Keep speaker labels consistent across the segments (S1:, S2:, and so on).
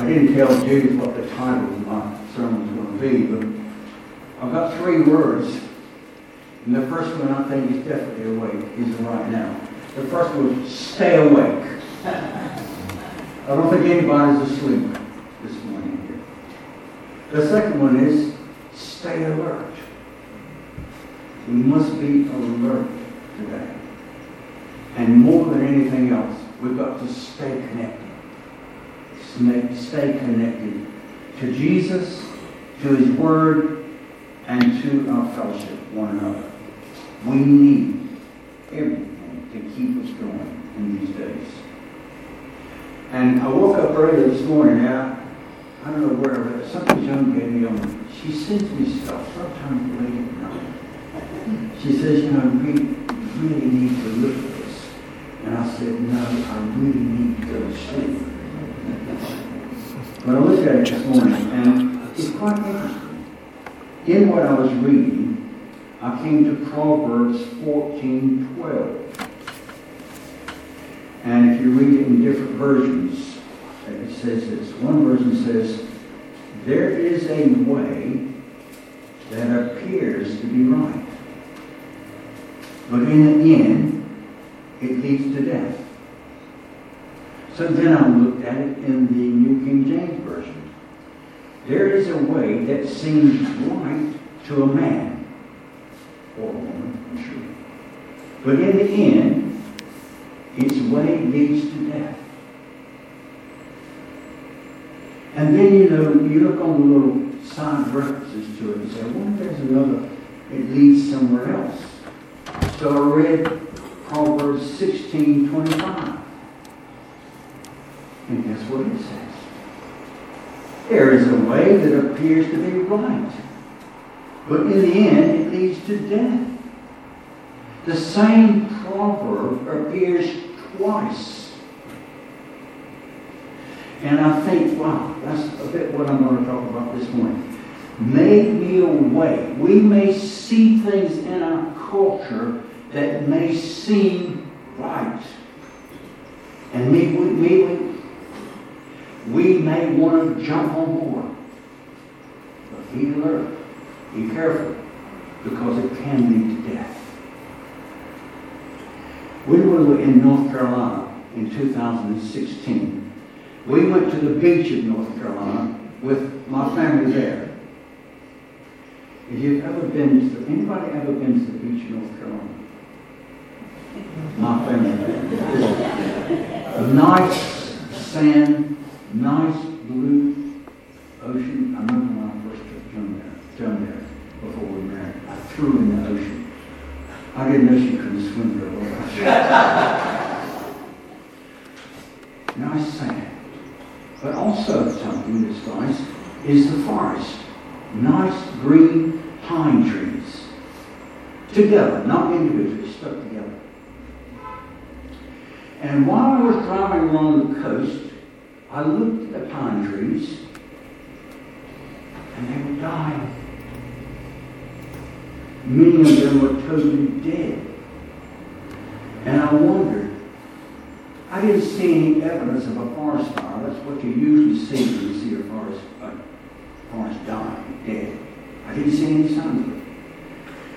S1: I didn't tell Judith what the title of my sermon was going to be, but I've got three words. And the first one I think is definitely awake, is right now. The first one stay awake. I don't think anybody's asleep this morning here. The second one is stay alert. We must be alert today. And more than anything else, we've got to stay connected. Stay connected to Jesus, to His Word, and to our fellowship, one another. We need everything to keep us going in these days. And I woke up early this morning, I, I don't know where, but something Joan gave me on. She sends me stuff sometimes late at night. She says, you know, we really need to look at this. And I said, no, I really need to go to sleep. But I looked at it this morning, and it's quite interesting. In what I was reading, I came to Proverbs 14 12. And if you read it in different versions, it says this. One version says, There is a way that appears to be right, but in the end, it leads to death. So then I looked at it in the New King James Version. There is a way that seems right to a man or a woman, sure. But in the end, its way leads to death. And then, you know, you look on the little side references to it and say, well, there's another, it leads somewhere else. So I read Proverbs 16, 25. And guess what it says? There is a way that appears to be right but in the end, it leads to death. The same proverb appears twice. And I think, wow, that's a bit what I'm going to talk about this morning. Make me a way. We may see things in our culture that may seem right. And maybe, maybe we may want to jump on board. But be alert. Be careful, because it can lead to death. We were in North Carolina in 2016. We went to the beach of North Carolina with my family there. If you've ever been to, anybody ever been to the beach in North Carolina? My family. nice sand, nice blue ocean. I remember when I first took Joan there. There before we married. I threw in the ocean. I didn't know she couldn't swim very well. nice sand. But also something that's nice is the forest. Nice green pine trees. Together, not individually, stuck together. And while I was driving along the coast, I looked at the pine trees, and they were dying. Many of them were totally dead. And I wondered, I didn't see any evidence of a forest fire. That's what you usually see when you see a forest, a forest dying, dead. I didn't see any signs of it.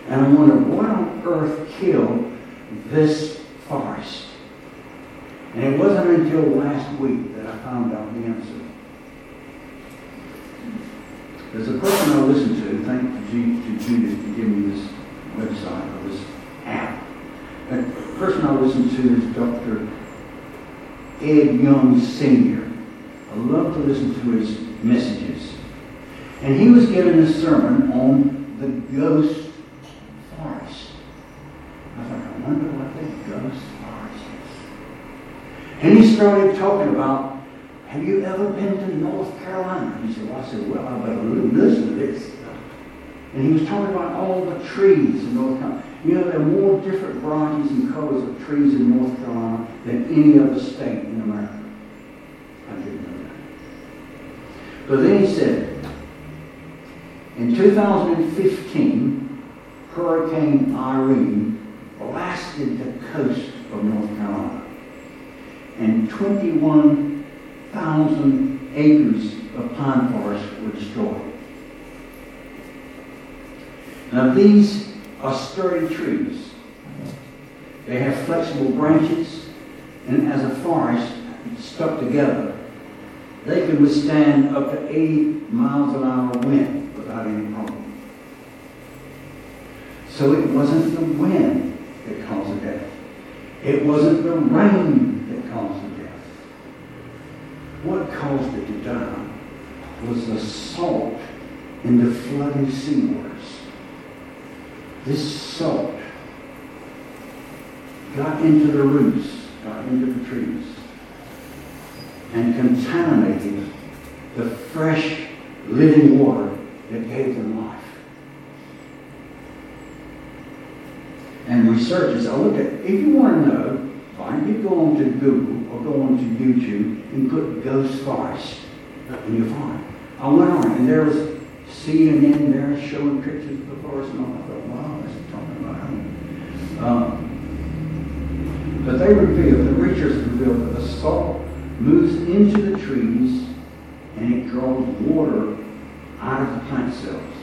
S1: And I wondered, what on earth killed this forest? And it wasn't until last week found out the answer. There's a person I listen to, thank you to Judith for giving me this website or this app. The person I listen to is Dr. Ed Young Sr. I love to listen to his messages. And he was giving a sermon on the ghost forest. I thought, I wonder what the ghost forest is. And he started talking about have you ever been to North Carolina? He said, well, I said, well, I better listen to this. And he was talking about all the trees in North Carolina. You know, there are more different varieties and colors of trees in North Carolina than any other state in America. I didn't know that. But then he said, in 2015, Hurricane Irene blasted the coast of North Carolina. And 21 thousand acres of pine forest were destroyed. Now these are sturdy trees. They have flexible branches, and as a forest stuck together, they can withstand up to 80 miles an hour wind without any problem. So it wasn't the wind that caused the death. It wasn't the rain that caused caused it to die was the salt in the flooding seawaters. This salt got into the roots, got into the trees, and contaminated the fresh living water that gave them life. And researchers, I look at, if you want to know, fine, you go on to Google or go on to YouTube and put Ghost Forest, and you'll find. I went on, and there was CNN there showing pictures of the forest, and I thought, wow, that's talking about home. Um, but they revealed, the researchers revealed that the salt moves into the trees and it draws water out of the plant cells.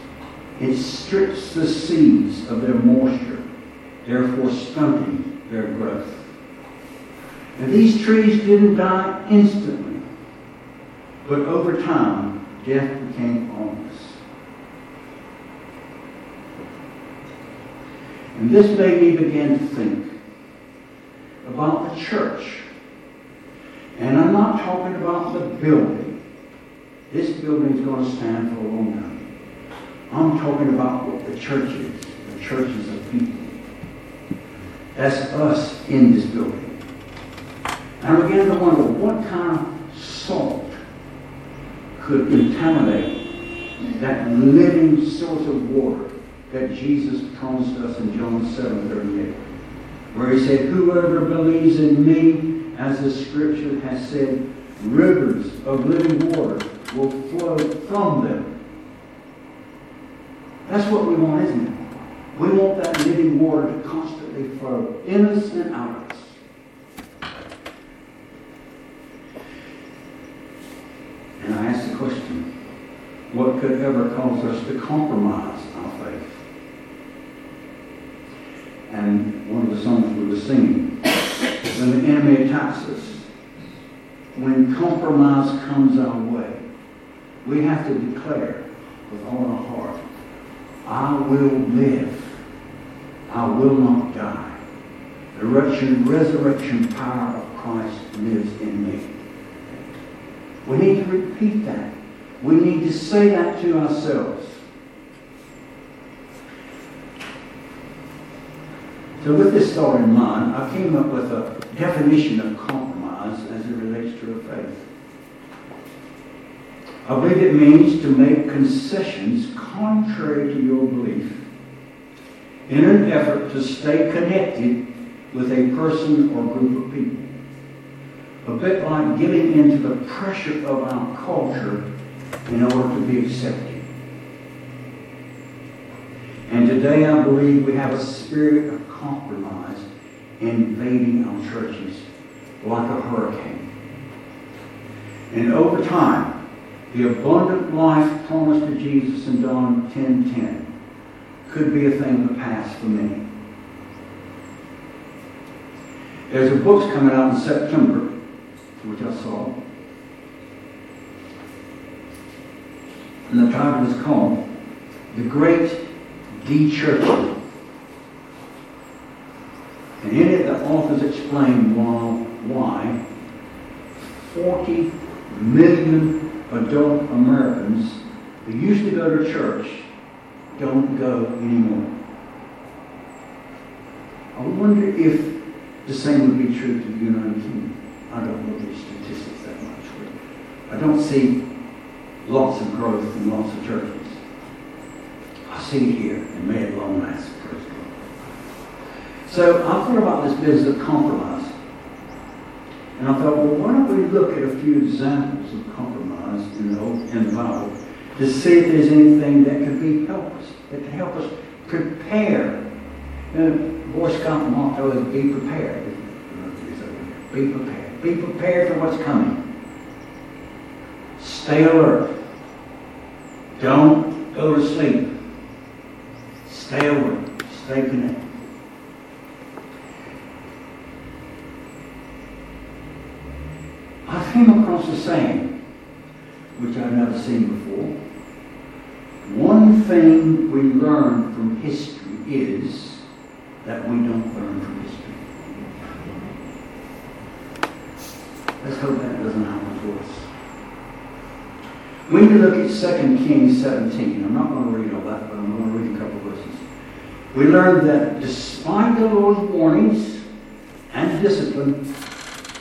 S1: It strips the seeds of their moisture, therefore stunting their growth. And these trees didn't die instantly, but over time, death became ominous. And this made me begin to think about the church. And I'm not talking about the building. This building is going to stand for a long time. I'm talking about what the church is. The church is of people. That's us in this building. And I began to wonder what kind of salt could contaminate that living source of water that Jesus promised us in John 7 38 where he said, Whoever believes in me, as the scripture has said, rivers of living water will flow from them. That's what we want, isn't it? We want that living water to constantly flow in us and out of us. And I ask the question, what could ever cause us to compromise our faith? And one of the songs we were singing, when the enemy attacks us, when compromise comes our way, we have to declare with all our heart, I will live. I will not die. The resurrection power of Christ lives in me. We need to repeat that. We need to say that to ourselves. So with this thought in mind, I came up with a definition of compromise as it relates to a faith. I believe it means to make concessions contrary to your belief in an effort to stay connected with a person or group of people. A bit like giving into the pressure of our culture in order to be accepted. And today I believe we have a spirit of compromise invading our churches like a hurricane. And over time, the abundant life promised to Jesus in John 10.10 10 could be a thing of the past for many. There's a book coming out in September, which I saw. And the title is called The Great De-Churching. And in it, the authors explain why, why 40 million adult Americans who used to go to church don't go anymore. I wonder if the same would be true to the United Kingdom. I don't know these statistics that much. I don't see lots of growth and lots of churches. I see it here, and may it long last. So I thought about this business of compromise. And I thought, well, why don't we look at a few examples of compromise in the, Old, in the Bible to see if there's anything that could be help us, that could help us prepare. You know, Boy Scout motto is be prepared. Be prepared. Be prepared for what's coming. Stay alert. Don't go to sleep. Stay awake. Stay connected. I came across a saying, which I've never seen before. One thing we learn from history is that we don't learn from history. Let's hope that doesn't happen to us. When you look at 2 Kings 17, I'm not going to read all that, but I'm going to read a couple verses. We learn that despite the Lord's warnings and discipline,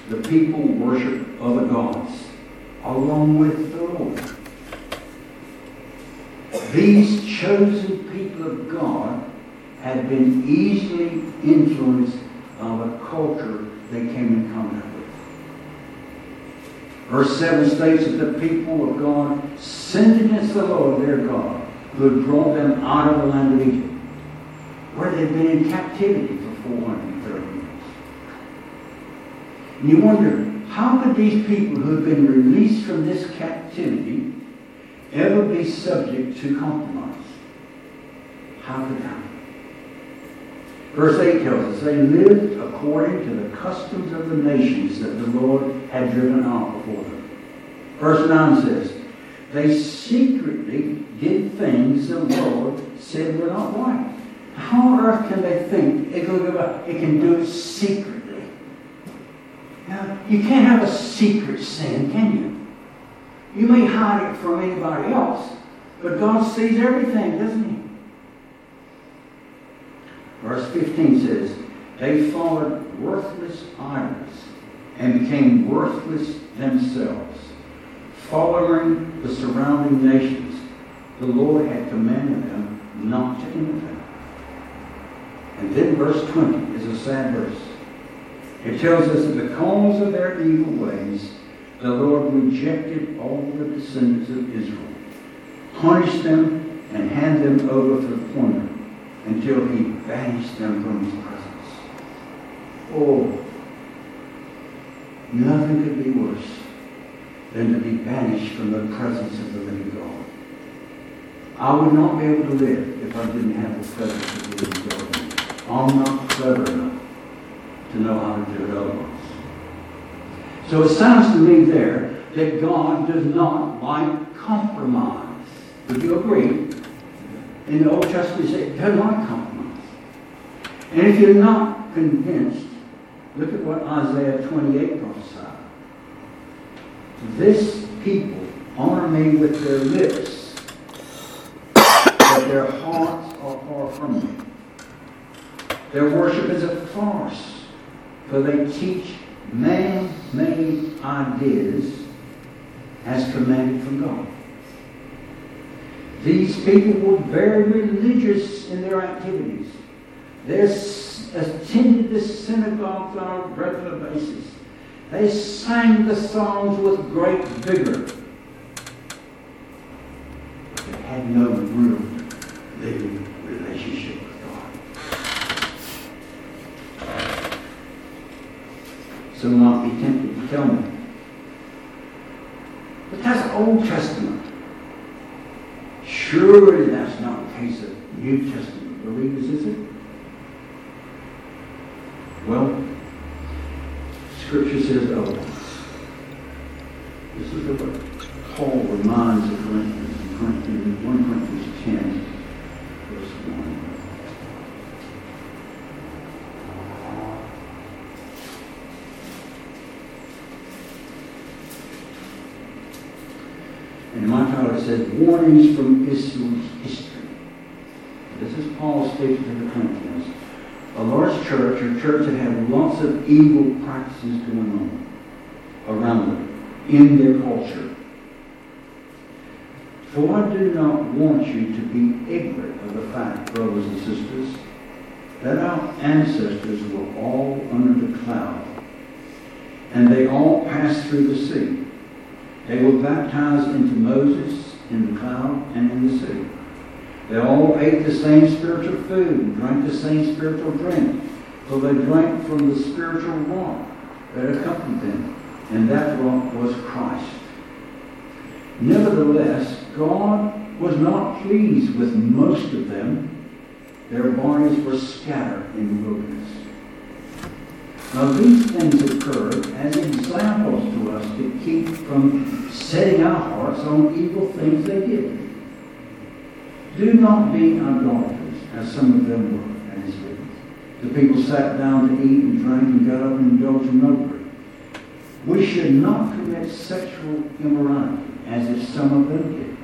S1: the people worship other gods along with the Lord. These chosen people of God had been easily influenced by the culture they came in contact. Verse 7 states that the people of God sinned against the Lord their God, who had brought them out of the land of Egypt, where they had been in captivity for 430 years. And you wonder, how could these people who had been released from this captivity ever be subject to compromise? How could that Verse 8 tells us, they lived according to the customs of the nations that the Lord had driven out before them. Verse 9 says, they secretly did things the Lord said were not right. How on earth can they think it can do it secretly? Now, you can't have a secret sin, can you? You may hide it from anybody else, but God sees everything, doesn't he? Verse 15 says, They followed worthless idols and became worthless themselves, following the surrounding nations. The Lord had commanded them not to imitate. And then verse 20 is a sad verse. It tells us that because of their evil ways, the Lord rejected all the descendants of Israel, punished them, and handed them over for the plunder until he banished them from his presence. Oh, nothing could be worse than to be banished from the presence of the living God. I would not be able to live if I didn't have the presence of the living God. I'm not clever enough to know how to do it otherwise. So it sounds to me there that God does not like compromise. Would you agree? in the Old Testament say, do not compromise. And if you're not convinced, look at what Isaiah 28 prophesied. This people honor me with their lips, but their hearts are far from me. Their worship is a farce, for they teach man-made ideas as commanded from God. These people were very religious in their activities. They attended the synagogues on a regular basis. They sang the songs with great vigor. They had no room. living relationship with God. Some might be tempted to tell me. But that's Old Testament. Surely that's not the case of New Testament believers, is it? Well, Scripture says otherwise. This is what Paul reminds the Corinthians in Corinthians, 1 Corinthians 10, verse 1. And my title says, Warnings from Israel's History. This is Paul speaking to the Corinthians. A large church, a church that had lots of evil practices going on around them in their culture. For I do not want you to be ignorant of the fact, brothers and sisters, that our ancestors were all under the cloud, and they all passed through the sea. They were baptized into Moses in the cloud and in the sea. They all ate the same spiritual food drank the same spiritual drink. For they drank from the spiritual rock that accompanied them, and that rock was Christ. Nevertheless, God was not pleased with most of them. Their bodies were scattered in the wilderness. Now these things occur as examples to us to keep from setting our hearts on evil things they did. Do not be idolaters, as some of them were. The people sat down to eat and drank and got up and indulged in revelry. We should not commit sexual immorality, as if some of them did.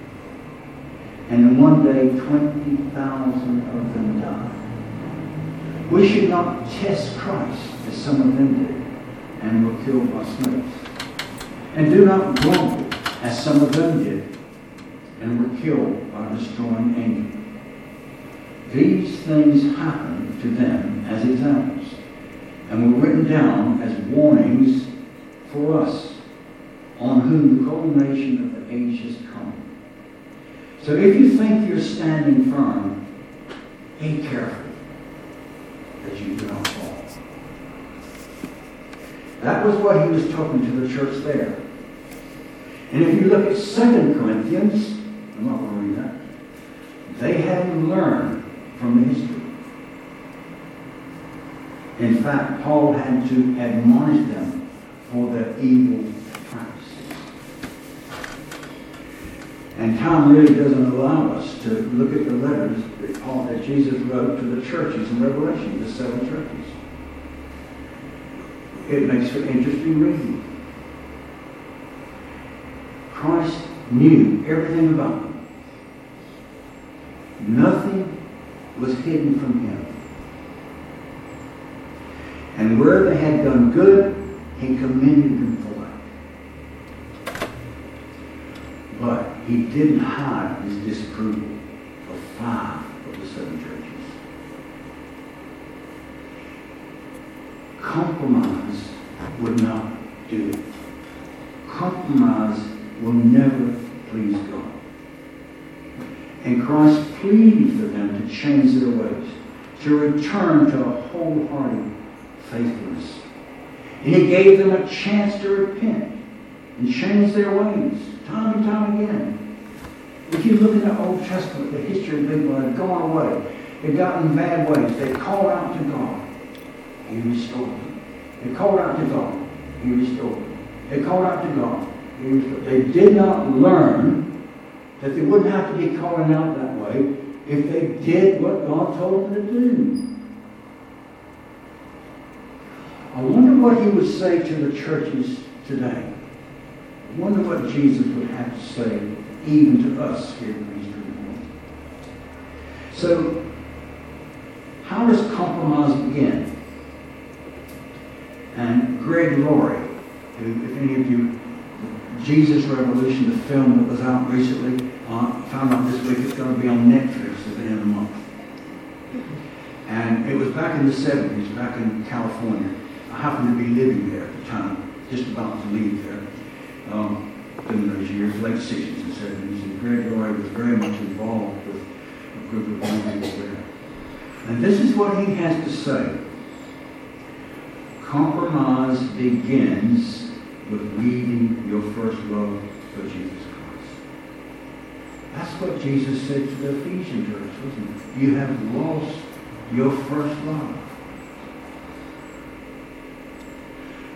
S1: And in one day, 20,000 of them died. We should not test Christ, as some of them did, and were killed by snakes. And do not grumble, as some of them did, and were killed by a destroying angel. These things happened to them as examples, and were written down as warnings for us, on whom the culmination of the age has come. So if you think you're standing firm, be careful that you do not fall. That was what he was talking to the church there. And if you look at 2 Corinthians, I'm not going to read that, they hadn't learned from the history. In fact, Paul had to admonish them for their evil practices. And time really doesn't allow us to look at the letters that, Paul, that Jesus wrote to the churches in Revelation, the seven churches. It makes for interesting reading. Christ knew everything about them. Nothing was hidden from him. Where they had done good, he commended them for it. But he didn't hide his disapproval of five of the seven churches. Compromise would not do it. Compromise will never please God. And Christ pleaded for them to change their ways, to return to a wholehearted faithfulness. And he gave them a chance to repent and change their ways, time and time again. If you look in the Old Testament, the history of people had gone away. They'd gotten bad ways. They called out to God. He restored them. They called out to God. He restored them. They called out to God. He restored them. They did not learn that they wouldn't have to be calling out that way if they did what God told them to do. I wonder what he would say to the churches today. I wonder what Jesus would have to say even to us here in Eastern So, how does compromise begin? And Greg Laurie, who, if any of you, Jesus Revolution, the film that was out recently, uh, found out this week it's going to be on Netflix at the end of the month. And it was back in the 70s, back in California. I happened to be living there at the time, just about to leave there um, in those years, late 60s and 70s. And Greg Laurie was very much involved with a group of young people there. And this is what he has to say. Compromise begins with leaving your first love for Jesus Christ. That's what Jesus said to the Ephesian church, wasn't it? You have lost your first love.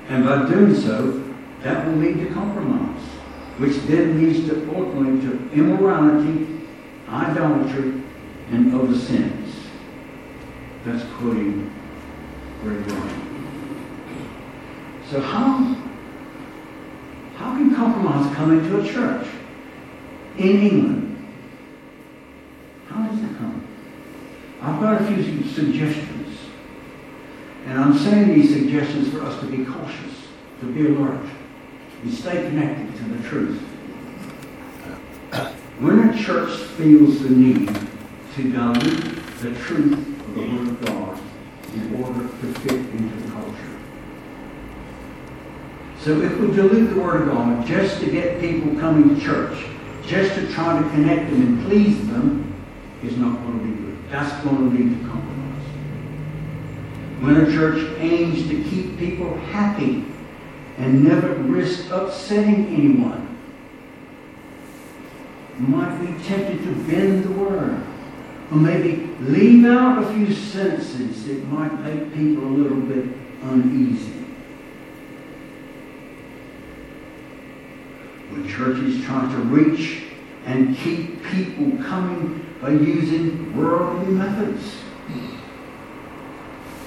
S1: And by doing so, that will lead to compromise, which then leads to ultimately to immorality, idolatry, and other sins. That's quoting Greg Laurie. So how, how can compromise come into a church in England? How does it come? I've got a few suggestions. And I'm saying these suggestions for us to be cautious, to be alert, and stay connected to the truth. When a church feels the need to dilute the truth of the Word of God in order to fit into the culture. So if we dilute the Word of God just to get people coming to church, just to try to connect them and please them, is not going to be good. That's going to lead to compromise. When a church aims to keep people happy and never risk upsetting anyone, might be tempted to bend the word, or maybe leave out a few sentences that might make people a little bit uneasy. When churches try to reach and keep people coming by using worldly methods.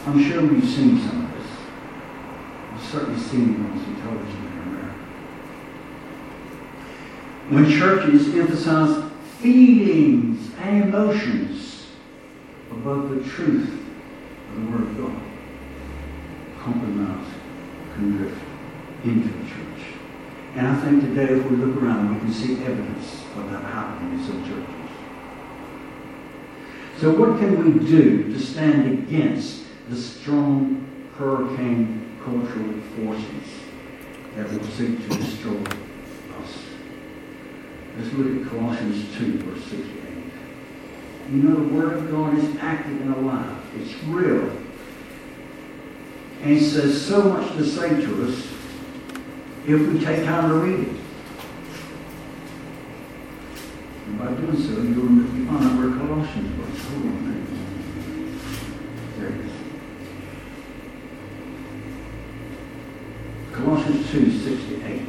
S1: I'm sure we've seen some of this. We've certainly seen it on television in America. When churches emphasize feelings and emotions above the truth of the Word of God, compromise can drift into the church. And I think today, if we look around, we can see evidence of that happening in some churches. So, what can we do to stand against the strong hurricane cultural forces that will seek to destroy us? Let's look at Colossians 2, verse 68. You know, the Word of God is active and alive, it's real. And it says so much to say to us if we take time to read it. And by doing so, you'll out Colossians was. Hold on a minute. There it is. Colossians 2, 6 to 8.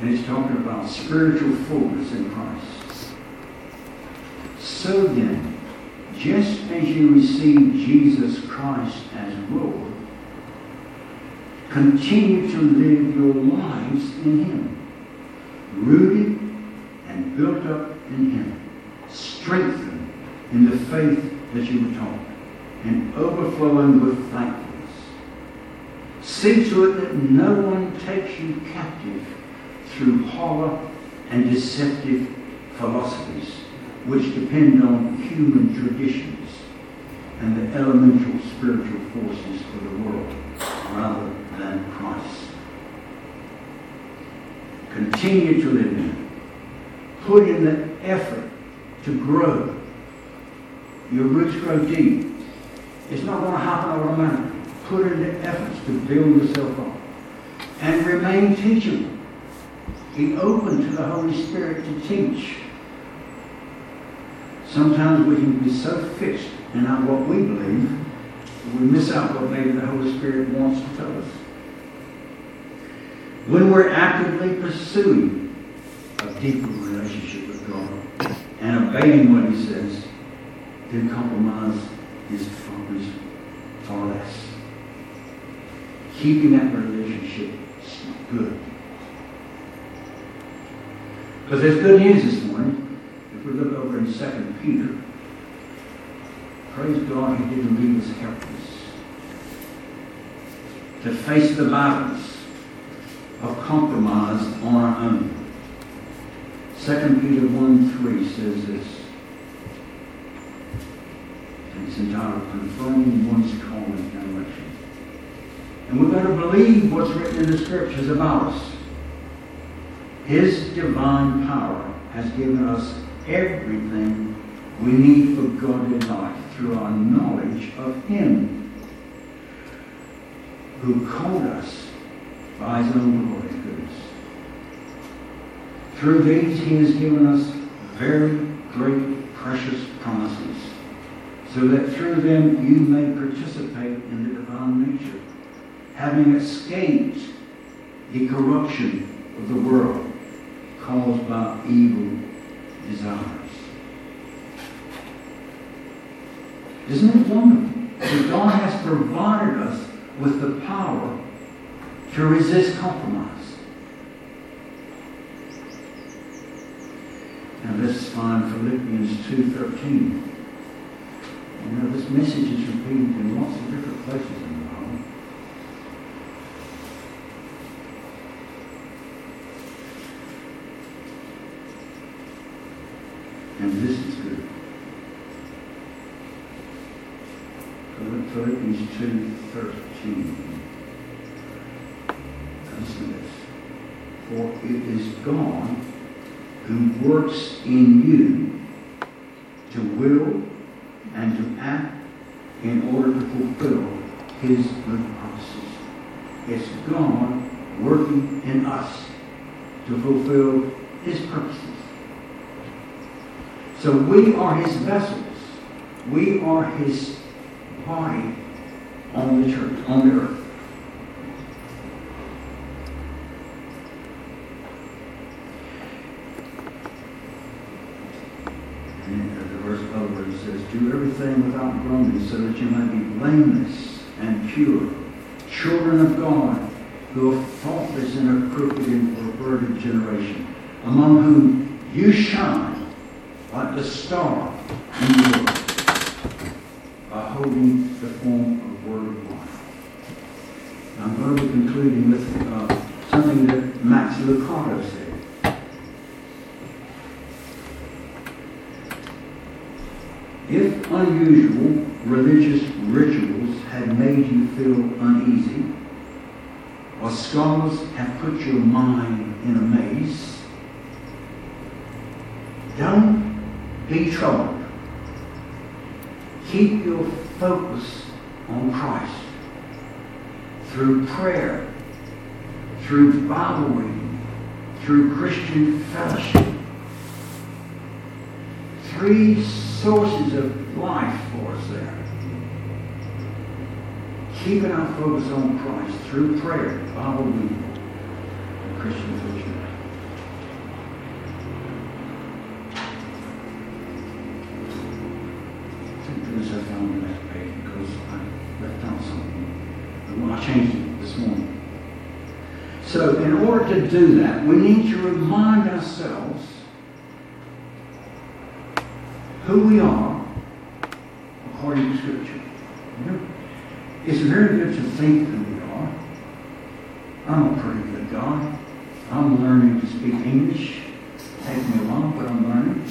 S1: And it's talking about spiritual fullness in Christ. So then, just as you receive Jesus Christ as Lord, continue to live your lives in Him, rooted and built up in Him, strengthened in the faith that you were taught, and overflowing with thankfulness. See to it that no one takes you captive through horror and deceptive philosophies which depend on human traditions and the elemental spiritual forces of the world rather than Christ. Continue to live in it. Put in the effort to grow. Your roots grow deep. It's not going to happen automatically. Put in the efforts to build yourself up. And remain teachable. Be open to the Holy Spirit to teach. Sometimes we can be so fixed in our what we believe, we miss out what maybe the Holy Spirit wants to tell us. When we're actively pursuing a deeper relationship with God and obeying what He says, then compromise is far less. Keeping that relationship is good. Because there's good news this morning. If we look over in 2 Peter, praise God he didn't leave us helpless to face the balance of compromise on our own. 2 Peter 1 3 says this. It's entitled Confirming One's Calling and Election. And we've got to believe what's written in the scriptures about us. His divine power has given us everything we need for godly life through our knowledge of Him who called us by His own glory goodness. Through these He has given us very great, precious promises, so that through them you may participate in the divine nature, having escaped the corruption of the world caused by evil desires. Isn't it wonderful that God has provided us with the power to resist compromise? Now let's find Philippians 2.13. You know, this message is repeated in lots of different places in the Bible. And this is good. Philippians 2.13. Listen to this. For it is God who works in you to will and to act in order to fulfill his good purposes It's God working in us to fulfill his purposes. So we are his vessels. We are his body on the church, on the earth. And the verse other words says, Everything without groaning, so that you may be blameless and pure, children of God, who are faultless in a crooked and perverted generation, among whom you shine like the star in the world, uh, holding the form of word of life. I'm going to be concluding with uh, something that Max Lucado said. If unusual religious rituals had made you feel uneasy, or scholars have put your mind in a maze, don't be troubled. Keep your focus on Christ through prayer, through Bible reading, through Christian fellowship. Three sources of life for us there. Keeping our focus on Christ through prayer, Bible reading, and Christian found the next page because I left out something. I changed it this morning. So in order to do that, we need to remind ourselves who we are according to Scripture. You know, it's very good to think who we are. I'm a pretty good guy. I'm learning to speak English. Take me a while, but I'm learning.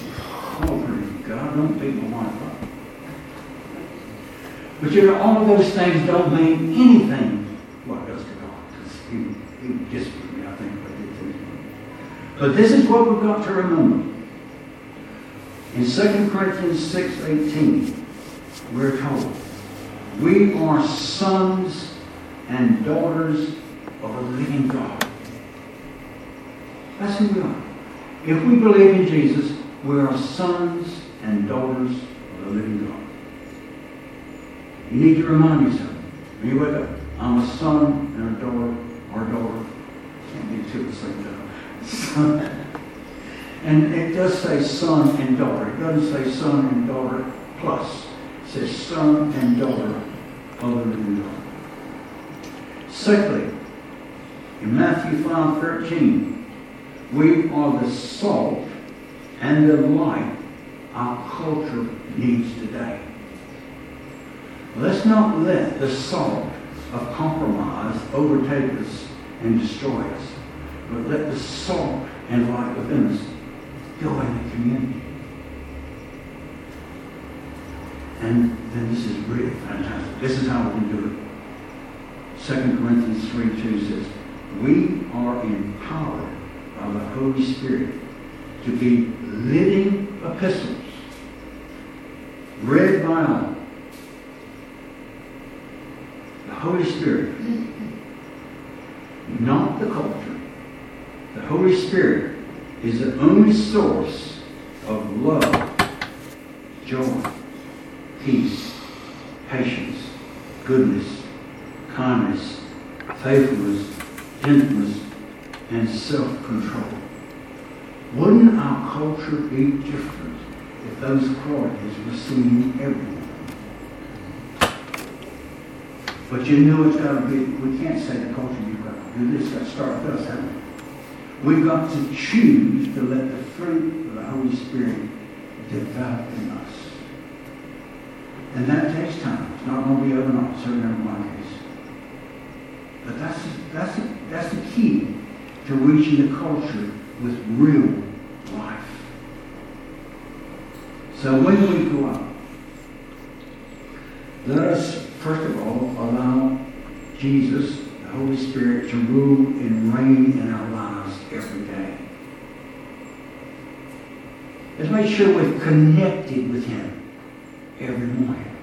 S1: I'm a pretty good guy. Don't beat my wife up. But you know, all of those things don't mean anything what it does to God. Because he, he me, I think, but But this is what we've got to remember. In 2 Corinthians 6.18, we're told, we are sons and daughters of a living God. That's who we are. If we believe in Jesus, we are sons and daughters of the living God. You need to remind yourself. When you wake I'm a son and a daughter. Can't be two at the same time. Son. And it does say son and daughter. It doesn't say son and daughter plus. It says son and daughter of the God. Secondly, in Matthew 5 13, we are the salt and the light our culture needs today. Let's not let the salt of compromise overtake us and destroy us, but let the salt and light within us go in the community. And then this is really fantastic. This is how we can do it. 2 Corinthians 3 2 says, We are empowered by the Holy Spirit to be living epistles, read by all. The Holy Spirit, not the culture. The Holy Spirit is the only source of love, joy, peace, patience, goodness, kindness, faithfulness, gentleness, and self-control. Wouldn't our culture be different if those qualities were seen in everyone? But you know it's got to be, we can't say the culture, you've got to do this, got to start with us, haven't we? We've got to choose to let the fruit of the Holy Spirit develop in us. And that takes time. It's not going to be overnight, certainly in my case. But that's, that's, that's the key to reaching the culture with real life. So when we go out, let us, first of all, allow Jesus, the Holy Spirit, to rule and reign in our lives every day. Let's make sure we're connected with Him every morning.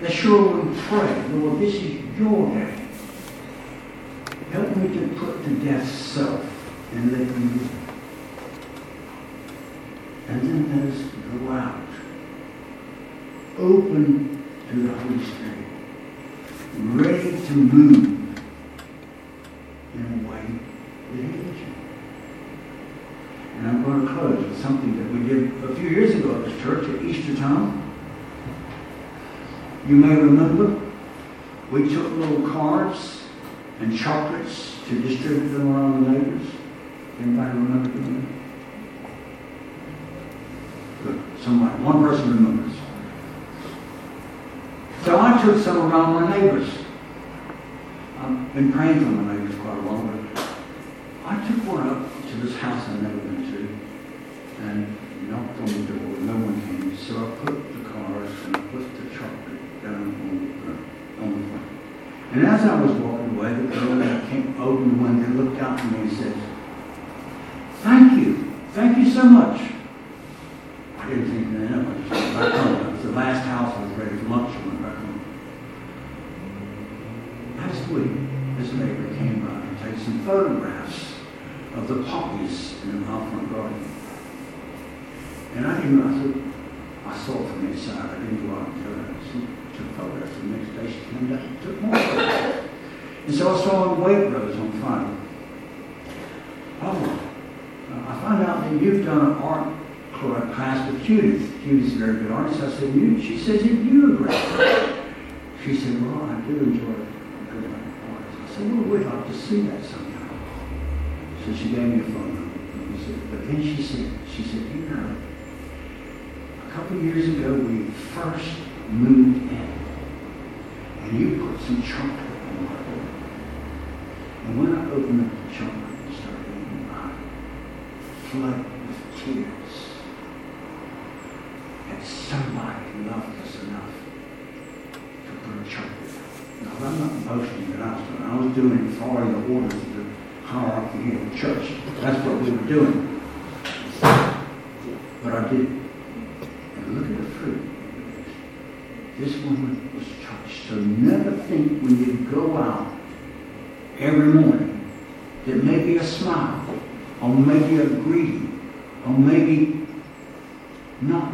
S1: Let's sure we pray, Lord, this is your day. Help me to put to death self and let you live. And then let us go out, open to the Holy Spirit, ready to move in a way that He leads you. And I'm going to close with something that we did a few years ago at this church at Easter time. You may remember we took little cards and chocolates to distribute them around the neighbors. Anybody remember doing that? Good. Somebody, one person remembers. So I took some around my neighbors. I've been praying for my neighbors quite a while, I took one up to this house I've never been to and on the door. No one came. So I put the cards and I put the chocolate down on the, on the front. And as I was walking away, the girl that came opened the window looked out at me and said, Thank you. Thank you so much. I didn't think that I just back. It was the last house I was ready for lunch. when I back home. Last week, this neighbor came by and took some photographs of the poppies in the front garden. And I didn't, I said, I saw from inside. I didn't go out and tell her. She took photographs. The next day she came back and took more photographs. And so I saw a Waitrose on Friday. Oh, uh, I found out that you've done an art class with Judith. Judith's a very good artist. I said, you? She says, you do a great She said, well, I do enjoy good art. I said, well, we'd like to see that sometime. So she gave me a phone number. But then she said, she said, you know, a couple years ago we first moved in. And you put some chocolate in my door. And when I opened up the chocolate and started eating, I flooded with tears. And somebody loved us enough to put a chocolate. Now, I'm not boasting that I was doing. I was doing following the orders of the hierarchy here in the church. That's what we were doing. But I did it. And look at the fruit. This woman was touched. So never think when you go out every morning that maybe a smile, or maybe a greeting, or maybe not